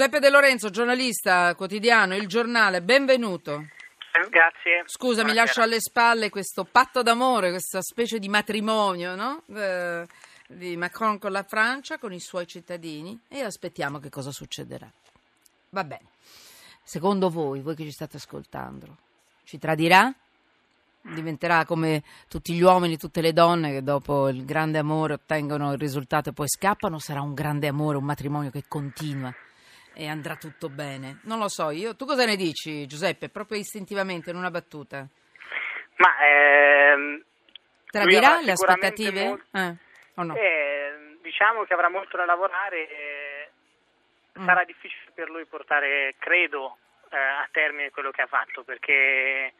Giuseppe De Lorenzo, giornalista, quotidiano, Il Giornale, benvenuto. Eh, Grazie. Scusa, mi lascio alle spalle questo patto d'amore, questa specie di matrimonio, no? Eh, di Macron con la Francia, con i suoi cittadini e aspettiamo che cosa succederà. Va bene. Secondo voi, voi che ci state ascoltando, ci tradirà? Diventerà come tutti gli uomini, tutte le donne che dopo il grande amore ottengono il risultato e poi scappano? Sarà un grande amore, un matrimonio che continua e andrà tutto bene? Non lo so io. Tu cosa ne dici, Giuseppe? Proprio istintivamente, in una battuta. Ma ehm, Tradirà le aspettative? mol- Eh, o no? eh, diciamo che avrà molto da lavorare. eh, Mm. Sarà difficile per lui portare, credo, eh, a termine quello che ha fatto perché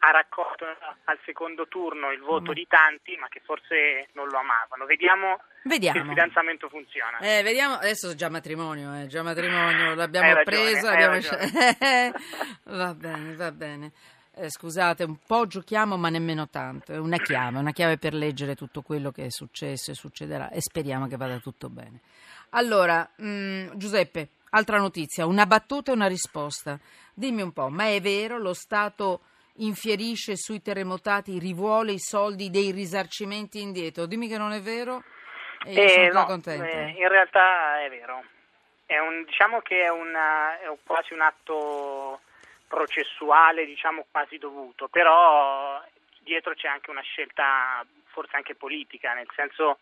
ha raccolto al secondo turno il voto Mm. di tanti, ma che forse non lo amavano. Vediamo, se il Vediamo. fidanzamento funziona. Eh, vediamo, adesso è già matrimonio, eh, già matrimonio, l'abbiamo Hai ragione, hai l'abbiamo ragione. va bene, va bene. Eh, scusate, un po' giochiamo, ma nemmeno tanto. È una chiave, una chiave per leggere tutto quello che è successo e succederà e speriamo che vada tutto bene. Allora, mh, Giuseppe, altra notizia, una battuta e una risposta. Dimmi un po', ma è vero lo Stato infierisce sui terremotati, rivuole i soldi dei risarcimenti indietro? Dimmi che non è vero e io Eh, sono no, contenta. eh, in realtà è vero. È un, diciamo che è, una- è un- quasi un atto processuale, diciamo quasi dovuto, però dietro c'è anche una scelta forse anche politica, nel senso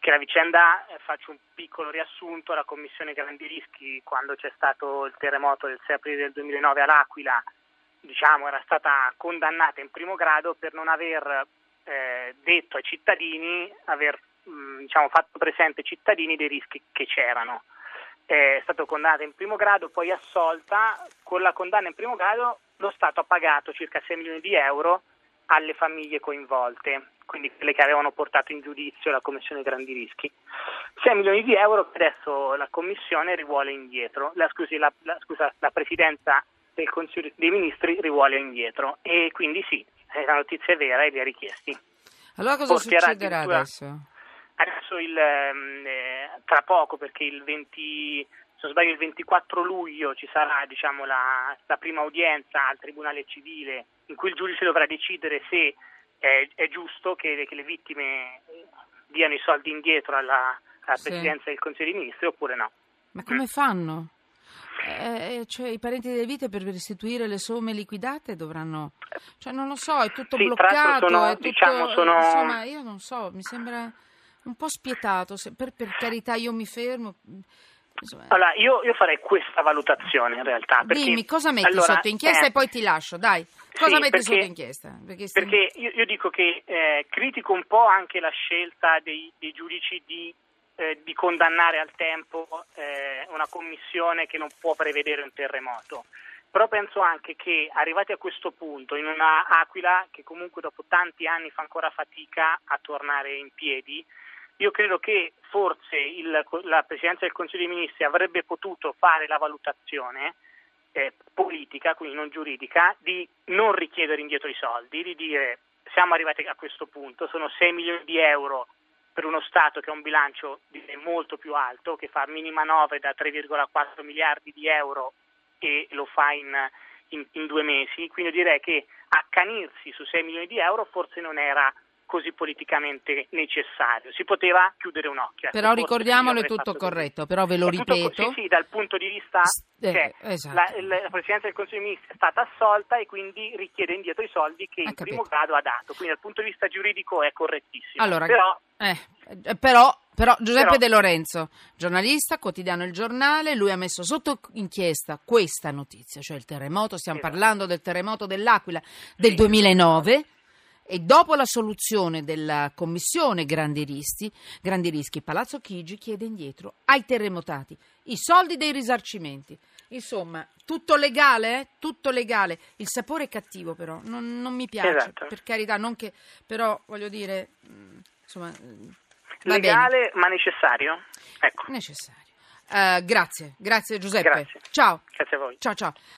che la vicenda, eh, faccio un piccolo riassunto, la Commissione Grandi Rischi quando c'è stato il terremoto del 6 aprile del 2009 all'Aquila, diciamo, era stata condannata in primo grado per non aver eh, detto ai cittadini, aver mh, diciamo, fatto presente ai cittadini dei rischi che c'erano. È stata condannata in primo grado, poi assolta. Con la condanna in primo grado lo Stato ha pagato circa 6 milioni di euro alle famiglie coinvolte, quindi quelle che avevano portato in giudizio la Commissione Grandi Rischi. 6 milioni di euro che adesso la Commissione rivuole indietro, la, scusi, la, la- scusa, la Presidenza del Consiglio dei Ministri rivuole indietro e quindi sì, eh, la notizia è vera e li ha richiesti. Allora cosa porterà succederà addirittura- adesso? Adesso il, ehm, eh, tra poco, perché il 20, se non sbaglio il 24 luglio ci sarà diciamo, la, la prima udienza al Tribunale Civile in cui il giudice dovrà decidere se è, è giusto che, che le vittime eh, diano i soldi indietro alla, alla Sì. Presidenza del Consiglio dei Ministri oppure no. Ma come fanno? Eh, cioè, I parenti delle vite per restituire le somme liquidate dovranno... Cioè, non lo so, è tutto Sì, bloccato. sono, è tutto, diciamo, sono- Insomma, io non so, mi sembra un po' spietato. se- per, per carità, io mi fermo. Allora, io, io farei questa valutazione in realtà. Perché, dimmi, cosa metti allora, sotto inchiesta eh, e poi ti lascio, dai. Cosa Sì, metti perché- sotto inchiesta? Perché, Perché io, io dico che eh, critico un po' anche la scelta dei, dei giudici di, eh, di condannare al tempo eh, una commissione che non può prevedere un terremoto. Però penso anche che arrivati a questo punto, in una Aquila che comunque dopo tanti anni fa ancora fatica a tornare in piedi, io credo che forse il- la Presidenza del Consiglio dei Ministri avrebbe potuto fare la valutazione eh, politica, quindi non giuridica, di non richiedere indietro i soldi, di dire siamo arrivati a questo punto, sono 6 milioni di euro per uno Stato che ha un bilancio molto più alto, che fa minima 9 da 3,4 miliardi di euro e lo fa in, in- in due mesi, quindi direi che accanirsi su 6 milioni di euro forse non era così politicamente necessario, si poteva chiudere un occhio. Però ricordiamolo, è tutto fatto così. corretto, però ve lo È tutto ripeto. sì, sì, dal punto di vista S- eh, che esatto. la, il- la Presidenza del Consiglio dei Ministri è stata assolta e quindi richiede indietro i soldi che Ha in capito. primo grado ha dato, quindi dal punto di vista giuridico è correttissimo. Allora, Però eh, eh, però, però Giuseppe Però- De Lorenzo, giornalista, quotidiano Il Giornale, lui ha messo sotto inchiesta questa notizia, cioè il terremoto, stiamo Esatto. parlando del terremoto dell'Aquila del 2009 e dopo la soluzione della commissione Grandi Rischi, Grandi Rischi, Palazzo Chigi chiede indietro ai terremotati i soldi dei risarcimenti. Insomma, tutto legale, eh? tutto legale. Il sapore è cattivo però, non, non mi piace, Esatto. per carità, non che, però voglio dire, mm, insomma, mm, legale ma necessario. Ecco, necessario. Eh, grazie, grazie Giuseppe. Grazie. Ciao, grazie a voi. ciao, ciao.